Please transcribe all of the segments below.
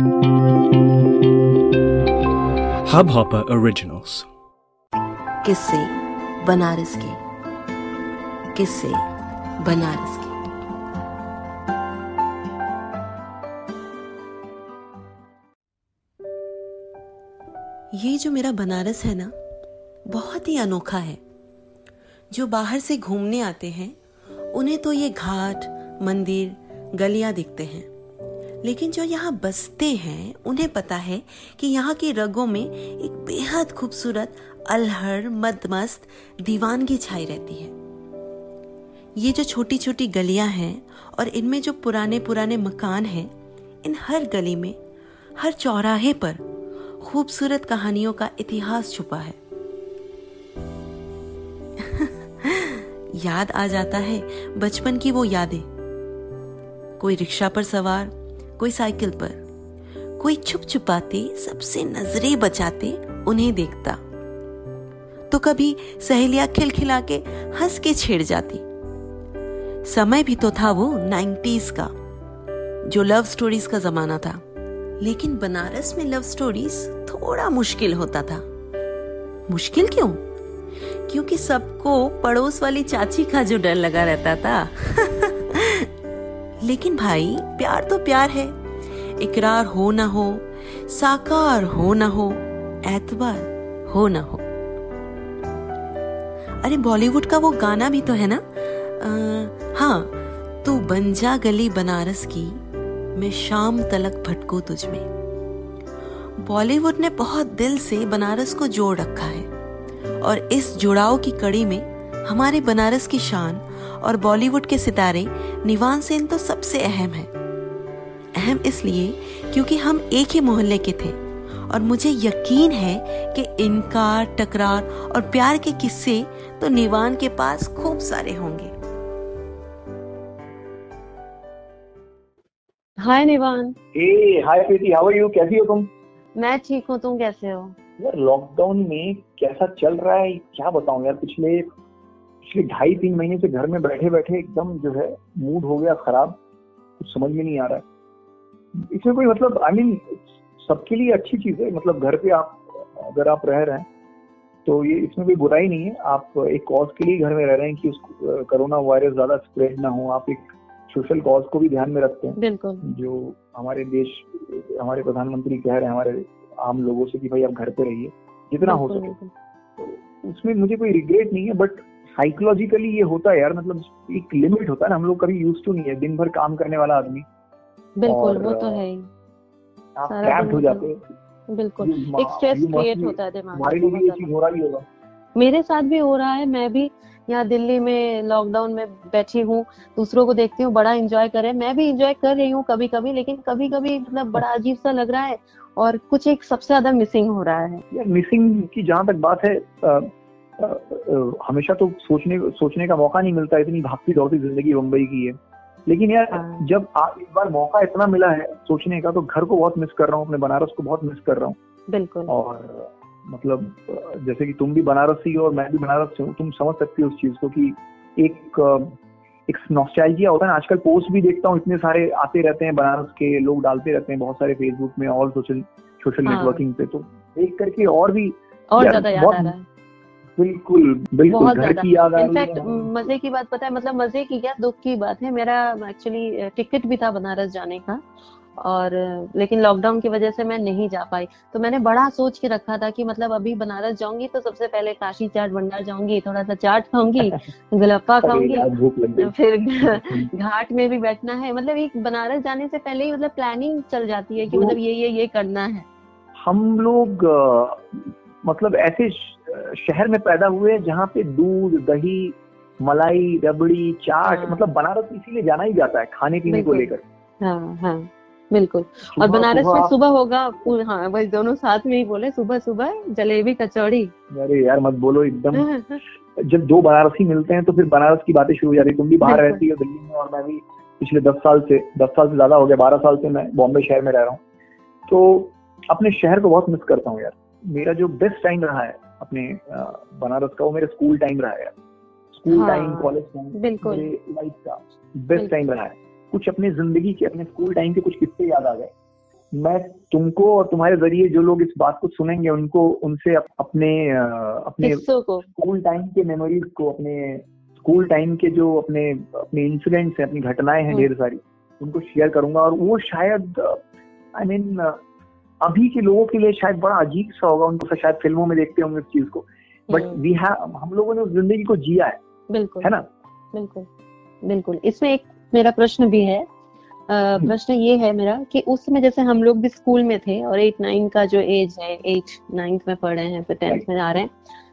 Hubhopper Originals. किस्से बनारस के। किससे बनारस के। ये जो मेरा बनारस है ना, बहुत ही अनोखा है। जो बाहर से घूमने आते हैं, उन्हें तो ये घाट, मंदिर, गलियाँ दिखते हैं। लेकिन जो यहाँ बसते हैं, उन्हें पता है कि यहाँ की रगों में एक बेहद खूबसूरत अलहर मदमस्त दीवानगी छाई रहती है। ये जो छोटी छोटी गलियाँ हैं और इनमें जो पुराने पुराने मकान हैं, इन हर गली में, हर चौराहे पर खूबसूरत कहानियों का इतिहास छुपा है। याद आ जाता है बचपन की वो यादें। कोई रिक्शा पर सवार कोई साइकिल पर, कोई छुप छुपाते, सबसे नज़रें बचाते, उन्हें देखता। तो कभी सहेलियाँ खिलखिला के हंस के छेड़ जाती। समय भी तो था वो नाइन्टीज का, जो लव स्टोरीज का जमाना था। लेकिन बनारस में लव स्टोरीज थोड़ा मुश्किल होता था। मुश्किल क्यों? क्योंकि सबको पड़ोस वाली चाची का जो डर लगा रहता था। लेकिन भाई प्यार तो प्यार है। इकरार हो ना हो साकार हो ना हो एतबार हो ना हो। अरे बॉलीवुड का वो गाना भी तो है ना? आ, हाँ तू बन जा गली बनारस की मैं शाम तलक भटकू तुझ में। बॉलीवुड ने बहुत दिल से बनारस को जोड़ रखा है। और इस जुड़ाव की कड़ी में हमारे बनारस की शान और बॉलीवुड के सितारे निवान सेन तो सबसे अहम है। अहम इसलिए क्योंकि हम एक ही मोहल्ले के थे और मुझे यकीन है कि इनकार टकरार और प्यार के किस्से तो निवान के पास खूब सारे होंगे। Hi Nivaan. Hey hi Preeti how are you कैसी हो तुम? मैं ठीक हूँ तुम कैसे हो? यार लॉकडाउन में कैसा चल रहा है? क्या बताऊँ यार पिछले पिछले ढाई तीन महीने से घर में बैठे बैठे एकदम जो है मूड हो गया खराब। कुछ समझ में नहीं आ रहा है। इसमें कोई मतलब आई मीन सबके लिए अच्छी चीज़ है। मतलब घर पे आप अगर आप रह रहे हैं तो ये इसमें कोई बुराई नहीं है। आप एक कॉज के लिए घर में रह रहे हैं कि उसको कोरोना वायरस ज़्यादा स्प्रेड ना हो। आप एक सोशल कॉज को भी ध्यान में रखते हैं। बिल्कुल। जो हमारे देश हमारे प्रधानमंत्री कह रहे हैं हमारे आम लोगों से कि भाई आप घर पे रहिए जितना हो सके। तो उसमें मुझे कोई रिग्रेट नहीं है बट साइकोलॉजिकली ये होता है यार मतलब एक लिमिट होता है ना हम लोग कभी यूज़ टू नहीं है दिन भर काम करने वाला आदमी। बिल्कुल वो तो है आप ट्रैप्ड हो जाते मतलब हैं। बिल्कुल एक स्ट्रेस क्रिएट होता है दिमाग हमारे लिए ये चीज़ हो रहा ही होगा। मेरे साथ भी हो रहा है मैं भी यहाँ दिल्ली में लॉकडाउन में बैठी हूँ दूसरों को देखती हूँ बड़ा इंजॉय कर रहे हैं। मैं भी इंजॉय कर रही हूँ कभी कभी लेकिन कभी कभी मतलब बड़ा अजीब सा लग रहा है और कुछ एक सबसे ज़्यादा मिसिंग हो रहा है। यार मिसिंग की जहाँ तक बात है हमेशा तो सोचने सोचने का मौका नहीं मिलता इतनी भागती दौड़ती ज़िंदगी मुंबई की है लेकिन यार हाँ। जब आ, इस बार मौका इतना मिला है सोचने का तो घर को बहुत मिस कर रहा हूँ अपने बनारस को बहुत मिस कर रहा हूँ बिल्कुल और मतलब जैसे कि तुम भी बनारसी हो और मैं भी बनारस से हूँ तुम समझ सकती हो उस चीज़ को कि एक एक नॉस्टैल्जिया होता है ना आजकल पोस्ट भी देखता हूँ इतने सारे आते रहते हैं बनारस के लोग डालते रहते हैं बहुत सारे फेसबुक में और सोशल सोशल हाँ। नेटवर्किंग पे तो देख करके और भी और ज़्यादा याद आ रहा है बिल्कुल बिल्कुल बहुत घर ज़्यादा। की याद आ रही इनफैक्ट मज़े की बात पता है मतलब मज़े की क्या दुख की बात है। मेरा एक्चुअली टिकट भी था बनारस जाने का और लेकिन लॉकडाउन की वजह से मैं नहीं जा पाई। तो मैंने बड़ा सोच के रखा था कि मतलब अभी बनारस जाऊँगी तो सबसे पहले काशी चाट भंडार जाऊँगी थोड़ा सा चाट खाऊँगी गुलप्पा खाऊँगी फिर घाट में भी बैठना है। मतलब एक बनारस जाने से पहले ही मतलब प्लानिंग चल जाती है कि मतलब ये ये ये करना है। हम लोग मतलब ऐसे शहर में पैदा हुए हैं जहाँ पे दूध दही मलाई रबड़ी चाट हाँ। मतलब बनारस इसीलिए जाना ही जाता है खाने पीने को लेकर। हाँ हाँ बिल्कुल। और बनारस में सुबह होगा हाँ वही दोनों साथ में ही बोले सुबह सुबह जलेबी कचौड़ी। अरे यार मत बोलो एकदम। जब दो बनारसी मिलते हैं तो फिर बनारस की बातें शुरू हो जाती है। तुम भी बाहर रहती हो दिल्ली में और मैं भी पिछले दस साल से दस साल से ज़्यादा हो गया बारह साल से मैं बॉम्बे शहर में रह रहा हूँ। तो अपने शहर को बहुत मिस करता हूँ यार। मेरा जो बेस्ट टाइम रहा है अपने बनारस का वो मेरा स्कूल टाइम रहा है। School time college time life का बेस्ट टाइम रहा है। कुछ अपने ज़िंदगी के अपने स्कूल टाइम के कुछ किस्से याद आ गए। मैं तुमको और तुम्हारे ज़रिए जो लोग इस बात को सुनेंगे उनको उनसे अप, अपने अपने स्कूल टाइम के मेमोरीज को अपने स्कूल टाइम के जो अपने अपने इंसिडेंट्स हैं अपनी घटनाएँ हैं हम्म। ढेर सारी उनको शेयर करूँगा। और वो शायद आई मीन अभी के लोगों के लिए शायद बड़ा अजीब सा होगा उनको शायद फ़िल्मों में देखते होंगे इस चीज़ को। बट वी हैव हम लोगों ने उस ज़िंदगी को जिया है। बिल्कुल। है ना? बिल्कुल। बिल्कुल। इसमें एक मेरा प्रश्न भी है। हम्म। प्रश्न ये है मेरा कि उस समय जैसे हम लोग भी स्कूल में थे और एट नाइन का जो एज है एट नाइन्थ में पढ़ रहे हैं फिर टेंथ में आ रहे हैं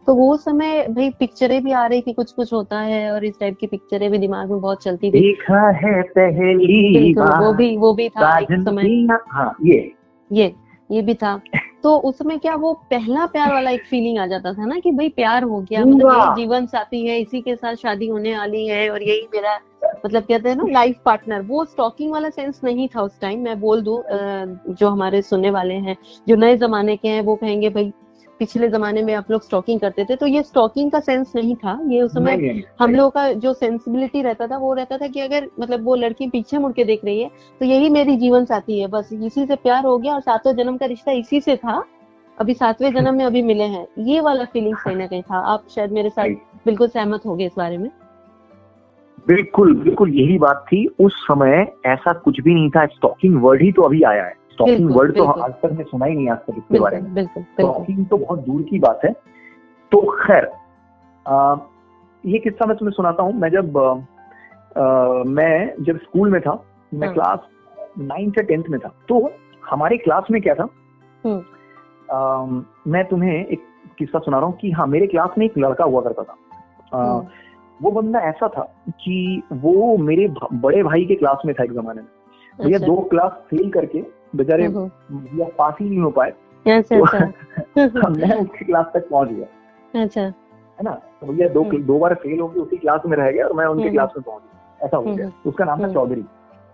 तो वो समय भाई पिक्चरें भी आ रही थी कुछ कुछ होता है और इस टाइप की पिक्चरें भी दिमाग में बहुत चलती थी। देखा है पहली बिल्कुल वो भी वो भी था एक समय। हाँ ये। ये। ये भी था। तो उसमें क्या वो पहला प्यार वाला एक फीलिंग आ जाता था ना कि भाई प्यार हो गया मतलब जीवन साथी है इसी के साथ शादी होने वाली है और यही मेरा मतलब कहते हैं ना लाइफ पार्टनर वो स्टॉकिंग वाला सेंस नहीं था उस टाइम मैं बोल दू जो हमारे सुनने वाले हैं जो नए जमाने के हैं वो कहेंगे भाई पिछले जमाने में आप लोग स्टॉकिंग करते थे तो ये स्टॉकिंग का सेंस नहीं था। ये उस समय नहीं, नहीं, हम लोगों का जो सेंसिबिलिटी रहता था वो रहता था कि अगर मतलब वो लड़की पीछे मुड़ के देख रही है तो यही मेरी जीवन साथी है। बस इसी से प्यार हो गया और सातवें जन्म का रिश्ता इसी से था। अभी सातवें जन्म में अभी मिले हैं। ये वाला फीलिंग कहीं ना कहीं था। आप शायद मेरे साथ बिल्कुल सहमत हो गए इस बारे में। बिल्कुल बिल्कुल यही बात थी। उस समय ऐसा कुछ भी नहीं था। स्टॉकिंग वर्ड ही तो अभी आया है। स्टॉकिंग वर्ड तो आज तक मैं सुना ही नहीं आज तक इसके बारे में। स्टॉकिंग तो बहुत दूर की बात है। तो खैर ये किस्सा मैं तुम्हें सुनाता हूँ। मैं जब अ, मैं जब स्कूल में था मैं हाँ। क्लास नाइन्थ या टेंथ में था तो हमारे क्लास में क्या था? हम्म। अ, मैं तुम्हें एक किस्सा सुना रहा हूँ कि हाँ मेरे क्लास में एक लड़का हुआ करता था। अ, हम्म, वो बंदा ऐसा था कि वो मेरे बड़े भाई के क्लास में था एक जमाने में। भैया अच्छा, दो क्लास फेल करके बेचारे हम्म, भैया पास ही नहीं हो पाए अच्छा तो अच्छा। मैं उसकी क्लास तक पहुँच गया। अच्छा। है ना? तो भैया दो हम्म। दो बार फेल हो गए उसी क्लास में रह गया और मैं उनके हम्म। क्लास में पहुँच गया। ऐसा हो गया। हम्म। उसका नाम था हम्म। चौधरी।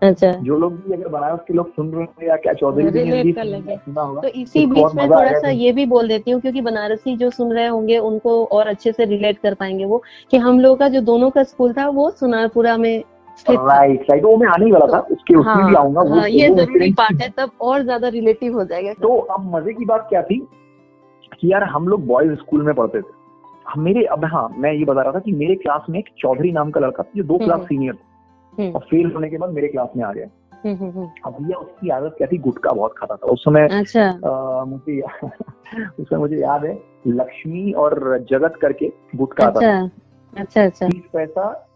अच्छा। जो लोग भी अगर बनारस के लोग सुन रहे हैं या क्या चौधरी होगा तो इसी बीच में थोड़ा सा ये भी बोल देती हूँ क्योंकि बनारसी जो सुन रहे होंगे उनको और अच्छे से रिलेट कर पाएँगे वो कि हम लोग का जो दोनों का स्कूल था वो सुनारपुरा में राइट राइट वो मैं आने ही वाला था उसके उसमें भी आऊँगा वो हाँ, ये ज़रूरी पार्ट है तब और ज़्यादा रिलेटिव हो जाएगा। तो अब मज़े की बात क्या थी कि यार हम लोग बॉयज़ स्कूल में पढ़ते थे। हम मेरे अब हाँ मैं ये बता रहा था कि मेरे क्लास में एक चौधरी नाम का लड़का था जो दो क्लास हम्म। सीनियर था। हम्म, और फेल होने के बाद मेरे क्लास में आ गया। हम्म। अब भैया उसकी आदत क्या थी? गुटखा बहुत खाता था। उस समय अच्छा। मुझे उस समय मुझे याद है लक्ष्मी और जगत करके गुटखा आता था। अच्छा अच्छा। अच्छा पैसा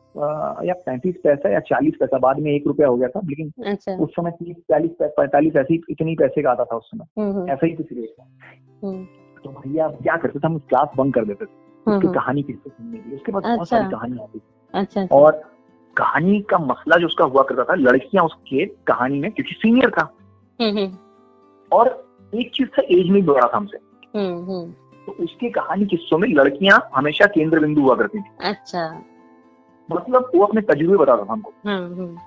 या पैंतीस पैसा या चालीस पैसा बाद में एक रुपया हो गया था लेकिन अच्छा। उस समय तीस चालीस पैंतालीस ऐसी इतनी पैसे का आता था उस समय। हम्म, हम्म, ऐसा ही कुछ रेट था तो भैया क्या करते थे हम क्लास बंक कर देते थे हम्म, उसकी। कहानी किससे सुनने की उसके बाद बहुत अच्छा। सारी कहानी आती थी। अच्छा अच्छा। और कहानी का मसला जो उसका हुआ करता था लड़कियाँ उसके कहानी में क्योंकि सीनियर था। और एक चीज़ था एज में बड़ा था हमसे। तो उसके कहानी किस्सों में लड़कियाँ हमेशा केंद्र बिंदु हुआ करती थी। अच्छा। मतलब वो अपने तजुर्बे बताता था हमको। हाँ, हम्म।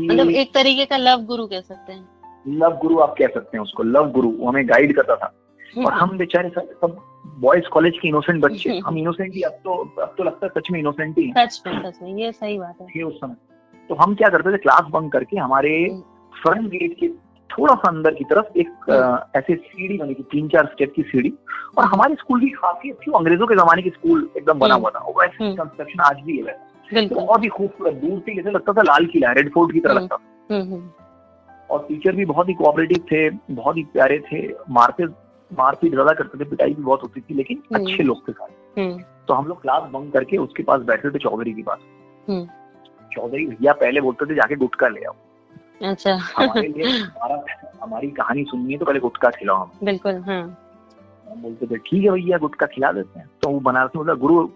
मतलब एक तरीके का लव गुरु कह सकते हैं। लव गुरु आप कह सकते हैं उसको। लव गुरु वो हमें गाइड करता था। और हम बेचारे सब सब बॉयज़ कॉलेज के इनोसेंट बच्चे। हम्म। हम इनोसेंट ही अब तो अब तो लगता है सच में इनोसेंट ही सच में सच में ये सही बात है। उस समय। तो हम क्या करते थे क्लास बंक करके हमारे हम्म। फ्रंट गेट के थोड़ा सा अंदर की तरफ़ एक अ, ऐसे सीढ़ी बनी थी तीन चार स्टेप की सीढ़ी। और हमारे स्कूल की खासियत थी अंग्रेज़ों के जमाने की स्कूल एकदम बना हम्म। हुआ था। वो वैसे। कंस्ट्रक्शन आज भी है। तो बहुत ही खूबसूरत दूर से जैसे लगता था लाल किला रेड फोर्ट की तरह हम्म। लगता था। हम्म, और टीचर भी बहुत ही कोऑपरेटिव थे बहुत ही प्यारे थे। मारते मारपीट ज़्यादा करते थे पिटाई भी बहुत होती थी लेकिन। अच्छे लोग थे सारे। तो हम लोग क्लास बंक करके उसके पास बैठे थे चौधरी के पास। चौधरी भैया पहले बोलते थे जाके गुटखा ले आओ। अच्छा। हमारे लिए हमारा हमारी कहानी सुननी है तो पहले गुटका खिलाओ हम। बिल्कुल हाँ। हम बोलते थे ठीक है भैया गुटका खिला देते हैं। तो वो बनारसी मतलब गुरु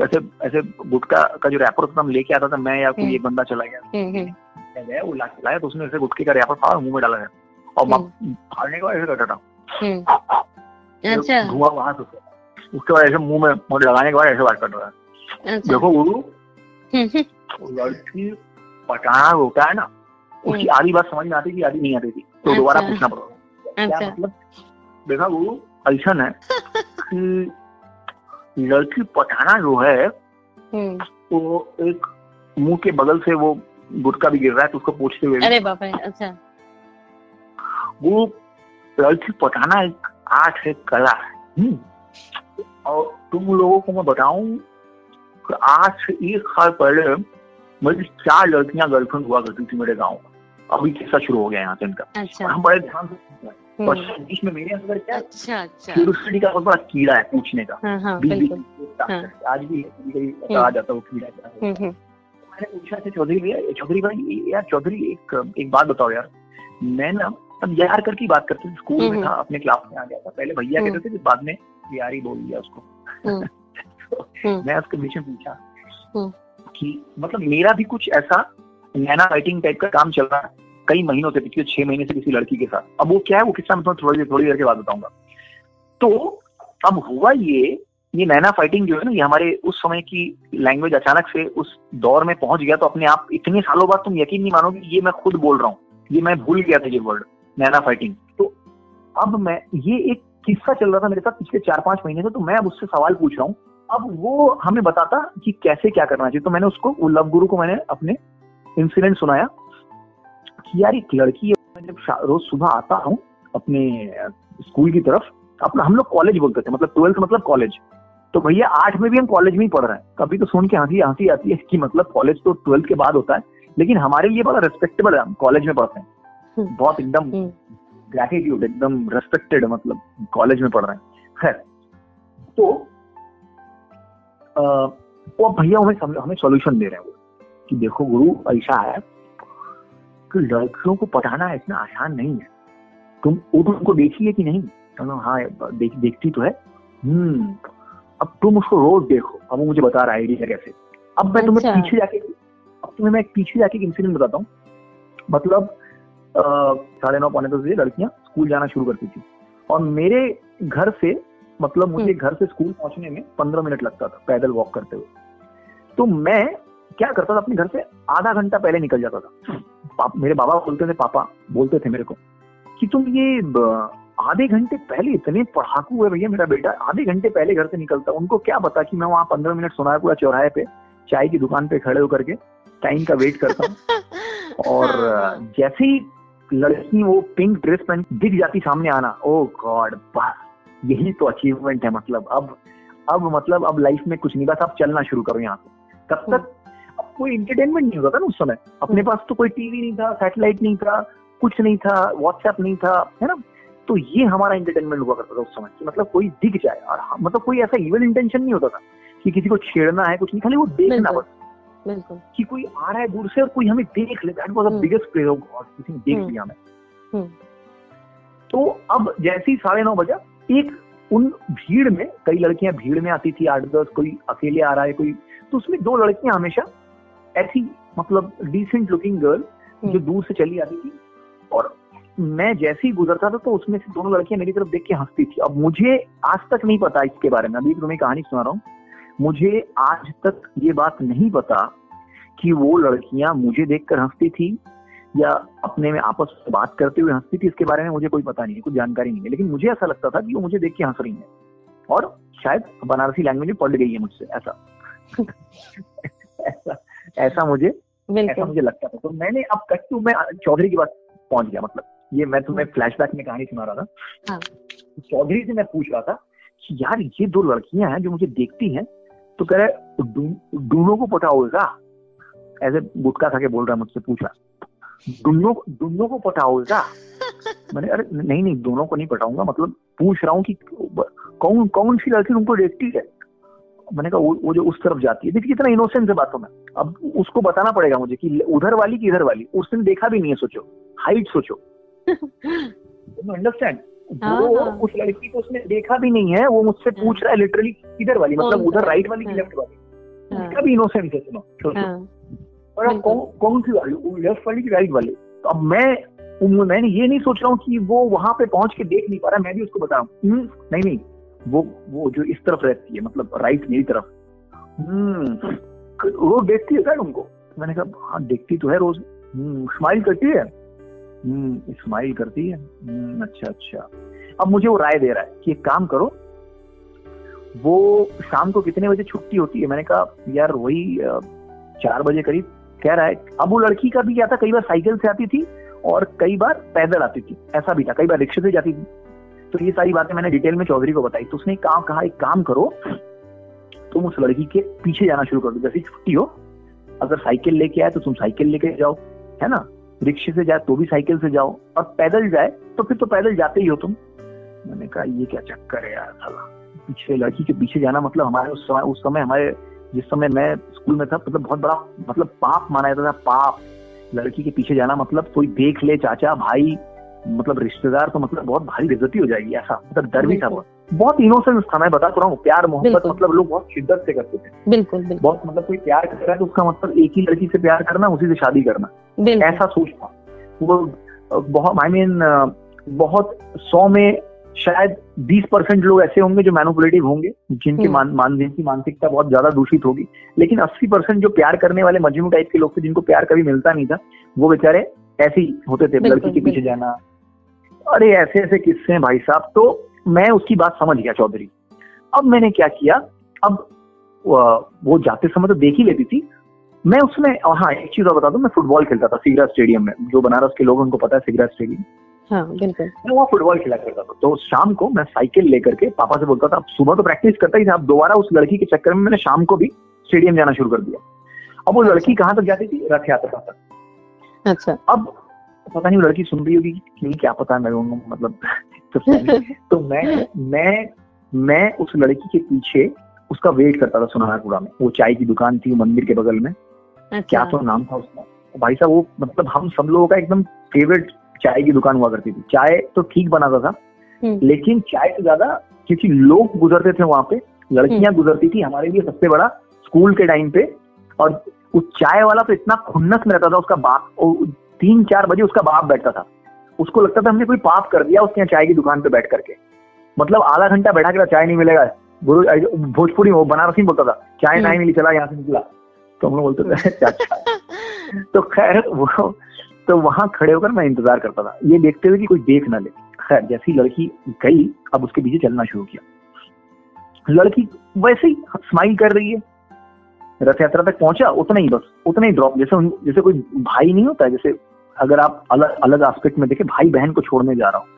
ऐसे ऐसे गुटखा का जो रैपर होता था हम लेके आता था मैं या कोई हम्म। एक बंदा चला गया। हम्म, हम्म, गया वो ला लाया तो उसने ऐसे गुटके का रैपर फाड़ा मुँह में डाला है और फाड़ने के बाद ऐसे था। हम्म। अच्छा। धुआँ वहाँ से उसके बाद ऐसे मुँह में मुझे लगाने के बाद ऐसे बात कर रहा है देखो गुरु लड़की पटाना होता है ना उसकी आधी बात समझ में आती थी आधी नहीं आती थी। तो दोबारा अच्छा। पूछना पड़ा क्या अच्छा। मतलब? देखा गुरु ऐसा है कि लड़की पठाना जो है हम्म, वो एक मुँह के बगल से वो गुटका भी गिर रहा है तो उसको पूछते हुए अरे बाप रे अच्छा। वो लड़की पठाना एक आर्ट है कला है। हम्म। और तुम लोगों को मैं बताऊँ आज से एक साल पहले मेरी चार लड़कियाँ गर्लफ्रेंड हुआ करती थी मेरे गाँव अभी किस्सा शुरू हो गया यहाँ से इनका। अच्छा। हम बड़े ध्यान से हम्म, बीच में मेरे अंदर क्या अच्छा अच्छा। क्यूरियोसिटी का बहुत बड़ा कीड़ा है पूछने का। हाँ हाँ हाँ। आज भी कभी आ जाता है वो कीड़ा। हम्म, हम्म, मैंने पूछा था चौधरी भैया चौधरी भाई यार चौधरी एक एक बात बताओ यार। मैं ना अब यार कर की बात करते थे स्कूल में हम्म। था अपने क्लास में आ गया था। पहले भैया हम्म। कहते थे बाद में यार ही बोल दिया उसको। हम्म। हम्म। मैं उसके बीच में पूछा हम्म। कि मतलब मेरा भी कुछ ऐसा नैना राइटिंग टाइप का काम चल रहा है? कई महीनों से, पिछले छह महीने से किसी लड़की के साथ। अब वो क्या है, वो किस्सा मैं थोड़ी देर थोड़ी देर के बाद बताऊँगा। तो अब हुआ ये ये नैना फाइटिंग जो है ना, ये हमारे उस समय की लैंग्वेज अचानक से उस दौर में पहुँच गया तो अपने आप इतने सालों बाद तुम यकीन नहीं मानोगे, ये मैं खुद बोल रहा हूँ। ये मैं भूल गया था ये वर्ड नैना फाइटिंग तो अब मैं, ये एक किस्सा चल रहा था मेरे साथ पिछले चार पाँच महीने से तो मैं अब उससे सवाल पूछ रहा हूँ। अब वो हमें बताता कि कैसे क्या करना चाहिए तो मैंने उसको, वो लव गुरु को मैंने अपने इंसिडेंट सुनाया। कि यार एक लड़की है मैं जब रोज सुबह आता हूँ अपने स्कूल की तरफ़ अपना हम लोग कॉलेज बोलते थे मतलब ट्वेल्थ मतलब कॉलेज तो भैया आठ में भी हम कॉलेज में ही पढ़ रहे हैं कभी तो सुन के हँसी हँसी आती है कि मतलब कॉलेज तो ट्वेल्थ के बाद होता है लेकिन हमारे लिए बड़ा रेस्पेक्टेबल है हम कॉलेज में पढ़ते हैं हम्म। बहुत एकदम हम्म। ग्रेटिट्यूड एकदम रेस्पेक्टेड मतलब कॉलेज में पढ़ रहे हैं खैर तो अ, वो भैया हमें हमें सॉल्यूशन दे रहे हैं वो कि देखो गुरु ऐसा है कि लड़कियों को पढ़ाना इतना आसान नहीं है। तुम वो तुमको देखी है कि नहीं? तो ना, हाँ देख, देखती तो है। हम्म अब तुम उसको रोज देखो। अब वो मुझे बता रहा है आइडिया कैसे। अब मैं तुम्हें अच्छा। पीछे जाके अब तुम्हें मैं पीछे जाके एक इंसिडेंट बताता हूँ। मतलब साढ़े नौ पौने दस बजे लड़कियाँ स्कूल जाना शुरू करती थी। और मेरे घर से मतलब मुझे घर से स्कूल पहुँचने में पंद्रह मिनट लगता था पैदल वॉक करते हुए। तो मैं क्या करता था अपने घर से आधा घंटा पहले निकल जाता था। पाप, मेरे बाबा बोलते थे पापा बोलते थे मेरे को कि तुम ये आधे घंटे पहले इतने पढ़ाकू है भैया मेरा बेटा आधे घंटे पहले घर से निकलता। उनको क्या पता कि मैं वहाँ पंद्रह मिनट सोनारपुरा चौराहे पे चाय की दुकान पे खड़े होकर के टाइम का वेट करता हूँ। और हाँ, जैसे ही लड़की वो पिंक ड्रेस पहन दिख जाती सामने आना ओ गॉड बस यही तो अचीवमेंट है मतलब। अब अब मतलब अब लाइफ में कुछ नहीं बस अब चलना शुरू करो यहाँ से। तब तक कोई इंटरटेनमेंट नहीं होता था ना उस समय अपने हम्म। पास तो कोई टीवी नहीं था सैटेलाइट नहीं था कुछ नहीं था व्हाट्सएप नहीं था है ना तो ये हमारा इंटरटेनमेंट हुआ करता था उस समय कि मतलब कोई दिख जाए और मतलब कोई ऐसा इवन इंटेंशन नहीं होता था कि किसी को छेड़ना है कुछ नहीं खाली वो देखना। बस कि कोई आ रहा है दूर से और कोई हमें देख ले that was the. Biggest play of God किसी ने देख हम्म। लिया हमें हम्म। तो अब जैसे ही साढ़े नौ बजा एक उन भीड़ में कई लड़कियाँ भीड़ में आती थी आठ दस कोई अकेले आ रहा है कोई तो उसमें दो लड़कियाँ हमेशा ऐसी मतलब डिसेंट लुकिंग गर्ल जो। दूर से चली आती थी। और मैं जैसे ही गुजरता था तो उसमें से दोनों लड़कियाँ मेरी तरफ़ देख के हंसती थी। अब मुझे आज तक नहीं पता इसके बारे में। अभी तुम्हें कहानी सुना रहा हूँ। मुझे आज तक ये बात नहीं पता कि वो लड़कियाँ मुझे देखकर हंसती थी या अपने में आपस में बात करते हुए हंसती थी इसके बारे में मुझे कोई पता नहीं है कुछ जानकारी नहीं है। लेकिन मुझे ऐसा लगता था कि वो मुझे देख के हंस रही है। और शायद बनारसी लैंग्वेज में पढ़ गई है मुझसे ऐसा। ऐसा। ऐसा मुझे ऐसा मुझे लगता था। तो मैंने अब कट टू मैं चौधरी की बात पहुँच गया मतलब ये मैं तुम्हें फ्लैशबैक में कहानी सुना रहा था। हाँ। चौधरी से मैं पूछ रहा था कि यार ये दो लड़कियाँ हैं जो मुझे देखती हैं तो कह रहे "दू- दोनों को पटाओगे ऐसे गुटका खा के बोल रहा है मुझसे पूछ रहा दोनों दोनों को पटाओगे मैंने अरे नहीं नहीं दोनों को नहीं पटाऊँगा मतलब पूछ रहा हूँ कि कौन कौन सी लड़की तुमको देखती है? मैंने कहा वो, वो जो उस तरफ़ जाती है। देखिए कितना इनोसेंस है बातों में। अब उसको बताना पड़ेगा मुझे कि उधर वाली की इधर वाली? उसने देखा भी नहीं है सोचो। हाइट सोचो। अंडरस्टैंड हाँ, वो हाँ। उस लड़की को उसने देखा भी नहीं है वो मुझसे पूछ रहा है लिटरली किधर वाली मतलब उधर राइट वाली की हाँ। लेफ़्ट वाली। हाँ, उसका भी इनोसेंस है सुनो हाँ, और अब कौन कौन सी वाली? लेफ़्ट वाली की राइट वाली? तो अब मैं मैंने ये नहीं सोच रहा हूँ कि वो वहाँ पे पहुँच के देख नहीं पा रहा मैं भी उसको बता रहा हूँ "हम्म, नहीं नहीं। वो वो जो इस तरफ़ रहती है मतलब राइट मेरी तरफ़। हम्म रोज देखती है क्या तुमको मैंने कहा हाँ देखती तो है रोज। स्माइल करती है? हम्म स्माइल करती है। हम्म, अच्छा अच्छा। अब मुझे वो राय दे रहा है कि एक काम करो वो शाम को कितने बजे छुट्टी होती है? मैंने कहा यार वही चार बजे करीब। कह रहा है अब वो लड़की का भी क्या था? कई बार साइकिल से आती थी और कई बार पैदल आती थी। ऐसा भी था। कई बार रिक्शे से जाती थी। तो ये सारी बातें मैंने डिटेल में चौधरी को बताई। तो उसने कहा कहा, एक काम करो, तुम उस लड़की के पीछे जाना शुरू कर दो। जैसे छुट्टी हो, अगर साइकिल लेके आए तो तुम साइकिल लेके जाओ, है ना? रिक्शे से जाए तो भी साइकिल से जाओ। और पैदल जाए तो फिर तो पैदल जाते ही हो तुम। मैंने कहा, ये क्या चक्कर है यार, साला। पीछे लड़की के पीछे जाना मतलब हमारे उस समय उस समय हमारे, जिस समय मैं स्कूल में था मतलब बहुत बड़ा मतलब पाप माना जाता था, पाप। लड़की के पीछे जाना मतलब कोई देख ले, चाचा, भाई मतलब रिश्तेदार तो मतलब बहुत भारी बेजती हो जाएगी ऐसा। मतलब डर भी था बहुत। बहुत इनोसेंस था मैं बता तो रहा हूँ। प्यार मोहब्बत मतलब लोग बहुत शिद्दत से करते थे। बिल्कुल बिल्कुल। बहुत मतलब कोई प्यार कर रहा है तो उसका मतलब एक ही लड़की से प्यार करना उसी से शादी करना। ऐसा सोच था। वो बहुत आई मीन बहुत सौ में शायद 20 परसेंट लोग ऐसे होंगे जो मैनुपुलेटिव होंगे जिनकी मान, मान जिनकी मानसिकता बहुत ज़्यादा दूषित होगी। लेकिन 80 परसेंट जो प्यार करने वाले मजनू टाइप के लोग थे जिनको प्यार कभी मिलता नहीं था वो बेचारे ऐसे ही होते थे लड़की के पीछे जाना। अरे ऐसे ऐसे किस्से हैं भाई साहब। तो मैं उसकी बात समझ गया चौधरी। अब मैंने क्या किया? अब वो जाते समय तो देख ही लेती थी। मैं उसमें हाँ एक चीज़ और बता दू मैं फुटबॉल खेलता था सिगरा स्टेडियम में। जो बनारस के लोग उनको पता है सिगरा स्टेडियम। हाँ बिल्कुल। मैं वहाँ फुटबॉल खेला करता था। तो शाम को मैं साइकिल लेकर के पापा से बोलता था अब सुबह तो प्रैक्टिस करता ही था अब दोबारा उस लड़की के चक्कर में मैंने शाम को भी स्टेडियम जाना शुरू कर दिया। अब वो लड़की कहाँ तक जाती थी? रथ यात्रा तक। अच्छा। अब पता नहीं वो लड़की सुन रही होगी नहीं क्या पता मैं मतलब तो मैं मैं मैं उस लड़की के पीछे उसका वेट करता था सुनारपुरा में वो चाय की दुकान थी मंदिर के बगल में अच्छा। क्या तो नाम था उसका भाई साहब वो मतलब हम सब लोगों का एकदम फेवरेट चाय की दुकान हुआ करती थी चाय तो ठीक बनाता था हम्म। लेकिन चाय से ज़्यादा क्योंकि लोग गुजरते थे वहाँ पे लड़कियाँ हम्म। गुजरती थी हमारे लिए सबसे बड़ा स्कूल के टाइम पे और उस चाय वाला तो इतना खुन्नस में रहता था उसका बाप तीन चार बजे उसका बाप बैठता था। उसको लगता था हमने कोई पाप कर दिया उसके यहाँ चाय की दुकान पे बैठ करके। मतलब आधा घंटा बैठा के चाय नहीं मिलेगा। गुरु भोजपुरी वो बनारसी बोलता था चाय नहीं मिली चला यहाँ से निकला। तो हम लोग बोलते थे अच्छा तो खैर वो तो वहाँ खड़े होकर मैं इंतज़ार करता था। ये देखते हुए कि कोई देख ना ले। खैर जैसी लड़की गई अब उसके पीछे चलना शुरू किया। लड़की वैसे ही स्माइल कर रही है। रथ यात्रा तक पहुँचा उतना ही बस उतना ही ड्रॉप जैसे जैसे कोई भाई नहीं होता है जैसे अगर आप अलग अलग एस्पेक्ट में देखे भाई बहन को छोड़ने जा रहा हूँ।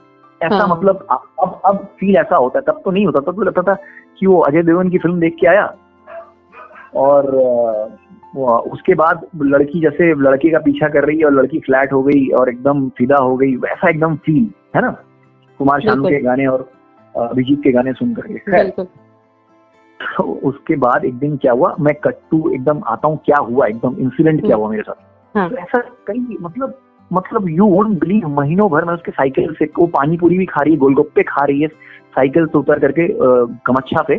ऐसा हाँ। मतलब अब अब फील ऐसा होता है तब तो नहीं होता तब तो लगता था कि वो अजय देवगन की फ़िल्म देख के आया। और उसके बाद लड़की जैसे लड़के का पीछा कर रही है और लड़की फ्लैट हो गई और एकदम फिदा हो गई वैसा एकदम फील है ना? कुमार शानू के गाने और अभिजीत के गाने सुन करके तो उसके बाद एक दिन क्या हुआ मैं कट्टू एकदम आता हूँ क्या हुआ एकदम इंसिडेंट क्या हुआ मेरे साथ? हाँ। तो ऐसा कई मतलब मतलब यू वोट बिलीव महीनों भर में उसके साइकिल से वो पानी पूरी भी खा रही है गोलगप्पे खा रही है साइकिल से उतर करके कमच्छा पे।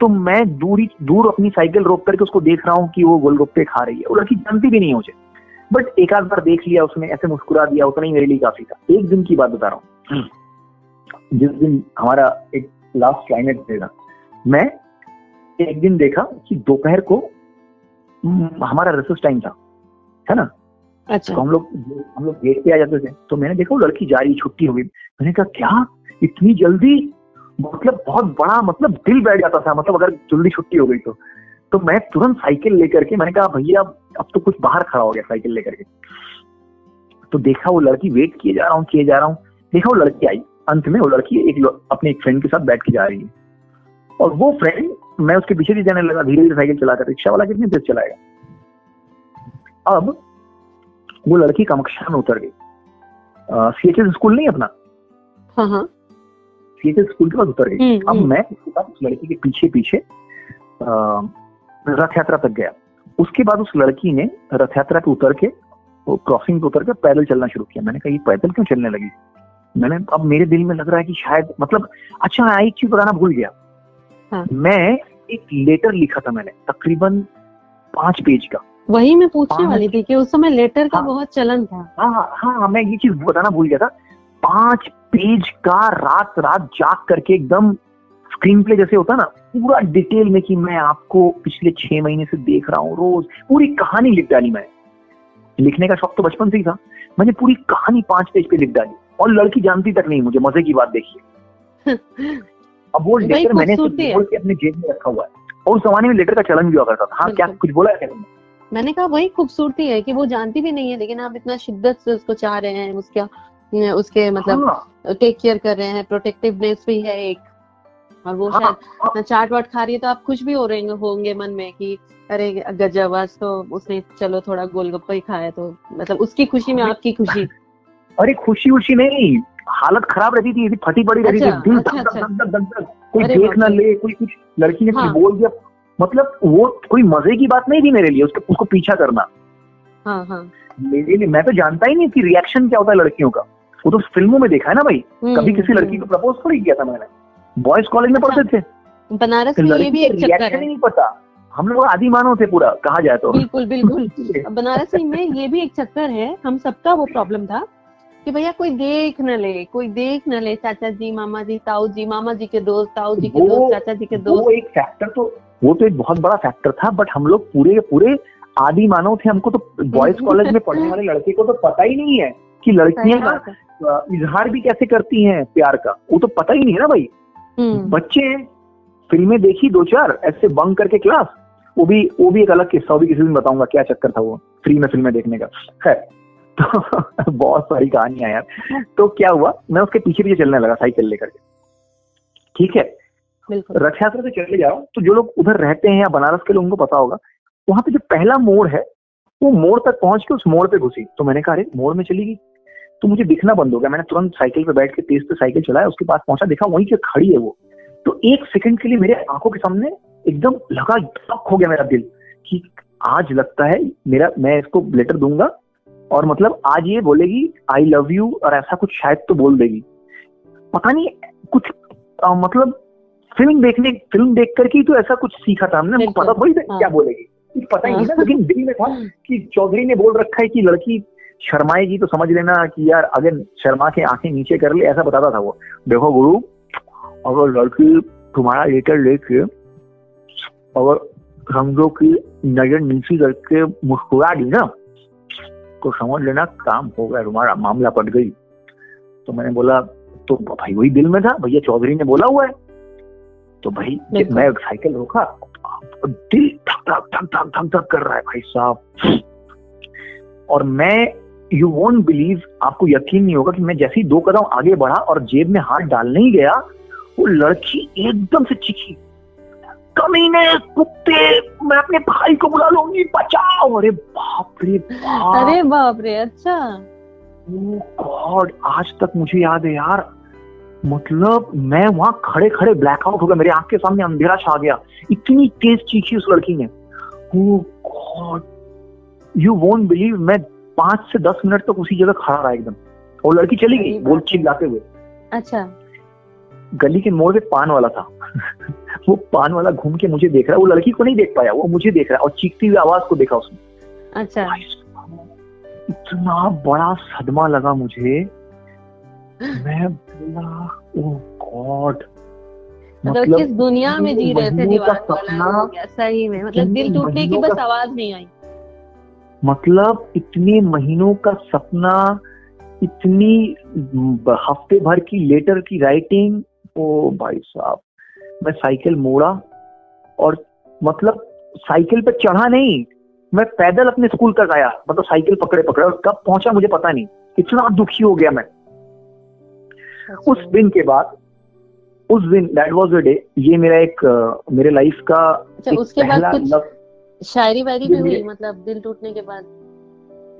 तो मैं दूरी दूर अपनी साइकिल रोक करके उसको देख रहा हूँ कि वो गोलगप्पे खा रही है। वो लड़की जानती भी नहीं है मुझे बट एक आध बार देख लिया उसने ऐसे मुस्कुरा दिया उतना ही मेरे लिए काफ़ी था। एक दिन की बात बता रहा हूँ। हम्म। जिस दिन हमारा एक लास्ट क्लाइमेट देगा मैं एक दिन देखा कि दोपहर को हमारा रिसर्च टाइम था है ना? अच्छा। तो हम लोग हम लोग गेट पे आ जाते थे। तो मैंने देखा वो लड़की जा रही छुट्टी हो गई। मैंने कहा, क्या? इतनी जल्दी? मतलब बहुत बड़ा मतलब दिल बैठ जाता था मतलब अगर जल्दी छुट्टी हो गई तो। तो मैं तुरंत साइकिल लेकर के, मैंने कहा, भैया, अब तो कुछ बाहर खड़ा हो गया साइकिल लेकर के। तो देखा वो लड़की वेट किए जा रहा हूँ, किए जा रहा हूँ। देखा वो लड़की आई। अंत में वो लड़की एक अपने एक फ्रेंड के साथ बैठ के जा रही है। और वो फ्रेंड मैं उसके पीछे भी जाने लगा धीरे धीरे साइकिल चलाकर, रिक्शा वाला कितनी तेज चलाएगा? अब वो लड़की कमक्षा में उतर गई। सी एच एस स्कूल नहीं अपना? हाँ हाँ। सी एच एस स्कूल के पास उतर गई। हम्म, अब हम्म। मैं उस लड़की के पीछे पीछे रथ यात्रा तक गया। उसके बाद उस लड़की ने रथ यात्रा पे उतर के क्रॉसिंग पे उतर के पैदल चलना शुरू किया। मैंने कहा ये पैदल क्यों चलने लगी? मैंने अब मेरे दिल में लग रहा है कि शायद मतलब अच्छा मैं एक चीज़ बताना भूल गया। हाँ. मैं एक लेटर लिखा था मैंने तकरीबन पाँच पेज का। वही मैं पूछने वाली थी कि उस समय लेटर का हाँ, बहुत चलन था। हाँ हाँ हाँ मैं ये चीज़ बताना भूल गया था। पाँच पेज का रात रात जाग करके एकदम स्क्रीन प्ले जैसे होता ना पूरा डिटेल में कि मैं आपको पिछले छह महीने से देख रहा हूँ रोज पूरी कहानी लिख डाली मैं लिखने का शौक तो बचपन से ही था। मैंने पूरी कहानी पाँच पेज पे लिख डाली। और लड़की जानती तक नहीं मुझे मज़े की बात देखिए। अब वो लेटर मैंने के अपने जेब में रखा हुआ है। और उस जमाने में लेटर का चलन भी हुआ करता था। हाँ क्या कुछ बोला है मैंने कहा वही खूबसूरती है कि वो जानती भी नहीं है लेकिन आप इतना शिद्दत से उसको चाह रहे हैं उसका उसके मतलब हाँ, टेक केयर कर रहे हैं प्रोटेक्टिवनेस भी है एक। और वो हाँ, शायद ना चाट वाट खा रही है तो आप खुश भी हो रहे होंगे मन में कि अरे गजब आज तो उसने चलो थोड़ा गोलगप्पा ही खाया तो मतलब उसकी खुशी में आपकी खुशी। अरे खुशी उशी नहीं हालत खराब रहती थी फटी पड़ी रहती थी अच्छा, दिल धक धक। धक कोई देख ना ले कोई कुछ लड़की ने हाँ। कुछ बोल दिया मतलब वो कोई मज़े की बात नहीं थी मेरे लिए उसके उसको पीछा करना। हाँ हाँ। मेरे लिए मैं तो जानता ही नहीं कि रिएक्शन क्या होता है लड़कियों का। वो तो फ़िल्मों में देखा है ना भाई? हम्म, कभी किसी लड़की को प्रपोज थोड़ी किया था मैंने। बॉयज़ कॉलेज में पढ़ते थे। बनारस तो में ये भी एक चक्कर रिएक्शन है। नहीं पता। हम लोग आदि मानव थे पूरा कहा जाए तो। बिल्कुल बिल्कुल। बनारस में ये भी एक चक्कर है। हम सबका वो प्रॉब्लम था कि भैया कोई देख न ले कोई देख न ले चाचा जी मामा जी ताऊ जी मामा जी के दोस्त ताऊ जी के दोस्त चाचा जी के दोस्त। वो एक फैक्टर तो वो तो एक बहुत बड़ा फैक्टर था बट हम लोग पूरे पूरे आदि मानव थे हमको तो बॉयज़ कॉलेज में पढ़ने वाले लड़के को तो पता ही नहीं है कि लड़कियाँ अ, इजहार भी कैसे करती हैं प्यार का। वो तो पता ही नहीं है ना भाई। हम्म, बच्चे हैं फ़िल्में देखी दो चार ऐसे बंक करके क्लास वो भी वो भी एक अलग किस्सा वो भी किसी दिन बताऊँगा क्या चक्कर था वो फ्री में फ़िल्में देखने का। है तो बहुत सारी कहानियाँ यार। तो क्या हुआ मैं उसके पीछे पीछे चलने लगा साइकिल लेकर के। ठीक है? रथ यात्रा से चले जाओ तो जो लोग उधर रहते हैं या बनारस के लोगों को पता होगा वहाँ पे जो पहला मोड़ है वो मोड़ तक पहुँच के उस मोड़ पे घुसी। तो मैंने कहा अरे मोड़ में चली गई। तो मुझे दिखना बंद हो गया। मैंने तुरंत साइकिल पे बैठ के तेज से साइकिल चलाया उसके पास पहुँचा देखा वहीं के खड़ी है वो। तो एक सेकंड के लिए मेरे आँखों के सामने एकदम लगा धक हो गया मेरा दिल कि आज लगता है मेरा मैं इसको लेटर दूँगा और मतलब आज ये बोलेगी आई लव यू और ऐसा कुछ शायद तो बोल देगी। पता नहीं कुछ अ, मतलब फ़िल्म देखने फ़िल्म देख करके ही तो ऐसा कुछ सीखा था हमने हमको पता थोड़ी था हाँ। क्या बोलेगी? कुछ पता ही नहीं था लेकिन दिल में था कि चौधरी ने बोल रखा है कि लड़की शर्माएगी तो समझ लेना कि यार अगर शर्मा के आँखें नीचे कर ले ऐसा बताता था वो। देखो गुरु अगर लड़की तुम्हारा लेटर लेके अगर समझो कि नज़र नीचे करके मुस्कुरा दी ना तो समझ लेना काम हो गया तुम्हारा मामला पट गई। तो मैंने बोला तो भाई वही दिल में था भैया चौधरी ने बोला हुआ है। तो भाई। मैं साइकिल रोका दिल धक धक धक धक धक धक कर रहा है भाई साहब। और मैं यू वोंट बिलीव आपको यकीन नहीं होगा कि मैं जैसे ही दो कदम आगे बढ़ा और जेब में हाथ डालने ही गया वो लड़की एकदम से चीखी। कमीने कुत्ते मैं अपने भाई को बुला लूँगी बचाओ। अरे बाप रे बाप। अरे बाप रे अच्छा। गॉड आज तक मुझे याद है यार मतलब मैं वहाँ खड़े खड़े ब्लैकआउट हो गया। मेरे आँख के सामने अंधेरा छा गया। इतनी तेज चीखी उस लड़की ने। यू वोंट बिलीव मैं पाँच से दस मिनट तक उसी जगह खड़ा रहा एकदम। और लड़की चली गई बोल। चिल्लाते हुए। अच्छा। गली के मोड़ पे पान वाला था। वो पान वाला घूम के मुझे देख रहा है। वो लड़की को नहीं देख पाया वो मुझे देख रहा है और चीखती हुई आवाज़ को देखा उसने। अच्छा। इतना बड़ा सदमा लगा मुझे। मैं ओ गॉड मतलब किस दुनिया में जी रहे थे दीवार वाला सही में। मतलब दिल टूटने की बस आवाज़ नहीं आई। मतलब इतने महीनों का सपना इतनी हफ़्ते भर की लेटर की राइटिंग ओ भाई साहब मैं साइकिल मोड़ा और मतलब साइकिल पे चढ़ा नहीं मैं पैदल अपने स्कूल तक आया मतलब साइकिल पकड़े पकड़े और कब पहुँचा मुझे पता नहीं इतना दुखी हो गया मैं। उस दिन के बाद उस दिन दैट वाज द डे ये मेरा एक मेरे लाइफ का अच्छा उसके बाद कुछ शायरी वायरी भी हुई मतलब दिल टूटने के बाद?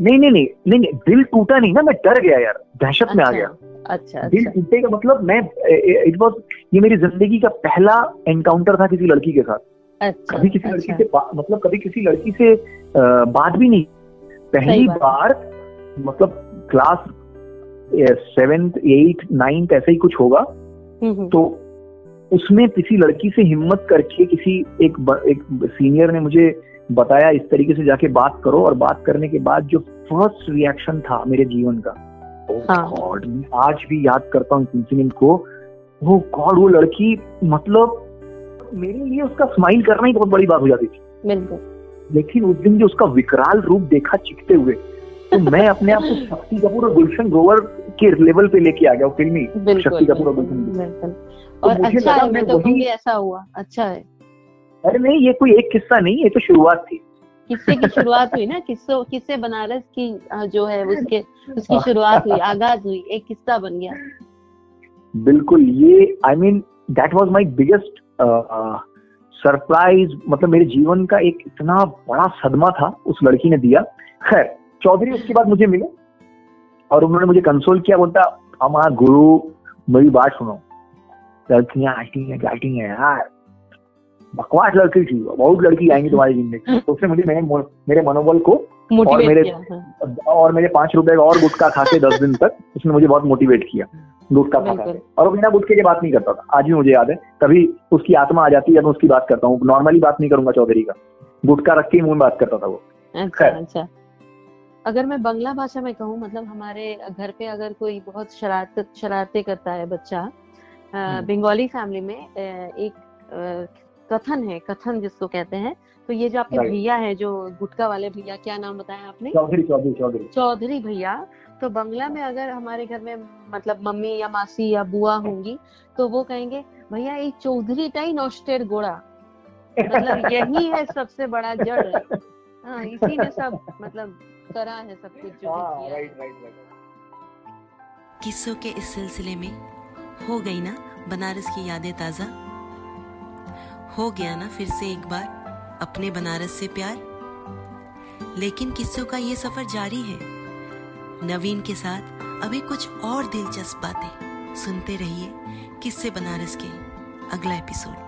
नहीं नहीं नहीं नहीं नहीं दिल टूटा नहीं ना मैं डर गया यार दहशत अच्छा, में आ गया। अच्छा दिल अच्छा। टूटे का मतलब मैं इट वाज ये मेरी ज़िंदगी का पहला एनकाउंटर था किसी लड़की के साथ। अच्छा कभी किसी अच्छा. लड़की अच्छा। से मतलब कभी किसी लड़की से अ, बात भी नहीं। पहली बार मतलब क्लास सेवेंथ एट नाइन्थ ऐसा ही कुछ होगा। हम्म, हम्म, तो उसमें किसी लड़की से हिम्मत करके किसी एक ब, एक सीनियर ने मुझे बताया इस तरीके से जाके बात करो और बात करने के बाद जो फ़र्स्ट रिएक्शन था मेरे जीवन का oh हाँ। गॉड मैं आज भी याद करता हूँ इंसिडेंट को। वो गॉड वो लड़की मतलब मेरे लिए उसका स्माइल करना ही बहुत बड़ी बात हो जाती थी। लेकिन उस दिन जो उसका विकराल रूप देखा चिखते हुए तो मैं अपने आप को शक्ति कपूर और गुलशन ग्रोवर के लेवल पे लेके आ गया वो फिल्मी शक्ति कपूर और बिल्कुल तो और अच्छा है मैं मैं तो कहूँगी ऐसा हुआ अच्छा है। अरे नहीं ये कोई एक किस्सा नहीं ये तो शुरुआत थी। किस्से की शुरुआत हुई ना? किस्सों किस्से बनारस की जो है उसके उसकी शुरुआत हुई आगाज़ हुई एक किस्सा बन गया। बिल्कुल ये I mean that was my biggest surprise मतलब मेरे जीवन का एक इतना बड़ा सदमा था उस लड़की ने दिया। खैर चौधरी उसके बाद मुझे मिले। और उन्होंने मुझे कंसोल किया बोलता हमारा गुरु मेरी बात सुनो। लड़कियाँ आती हैं जाती हैं यार। बकवास लड़की थी बहुत लड़की आएँगी तुम्हारी ज़िंदगी तो उसने मुझे मेरे मेरे मनोबल को और मेरे हाँ। और मेरे पाँच रुपए का और गुटका खा के दस दिन तक उसने मुझे बहुत मोटिवेट किया गुटका खा के। और वो बिना गुटके की बात नहीं करता था। आज भी मुझे याद है कभी उसकी आत्मा आ जाती है मैं उसकी बात करता हूँ। नॉर्मली बात नहीं करूँगा चौधरी का। गुटका रख के मुँह में बात करता था वो। अच्छा अच्छा। अगर मैं बंगला भाषा में कहूँ मतलब हमारे घर पे अगर कोई बहुत शरारत शरारते करता है बच्चा हम्म। बंगाली फैमिली में एक कथन है कथन जिसको कहते हैं तो ये जो आपके भैया है जो गुटका वाले भैया क्या नाम बताया आपने? चौधरी चौधरी चौधरी। चौधरी भैया तो बंगला में अगर हमारे घर में मतलब मम्मी या मासी या बुआ होंगी तो वो कहेंगे भैया ये चौधरी टाई नोस्टेर गोड़ा। मतलब यही है सबसे बड़ा जड़। हाँ इसी ने सब मतलब करा है सब कुछ जो किया राइट राइट राइट किस्सों के इस सिलसिले में हो गई ना बनारस की यादें ताज़ा? हो गया ना फिर से एक बार अपने बनारस से प्यार? लेकिन किस्सों का ये सफ़र जारी है। नवीन के साथ अभी कुछ और दिलचस्प बातें सुनते रहिए किस्से बनारस के अगला एपिसोड।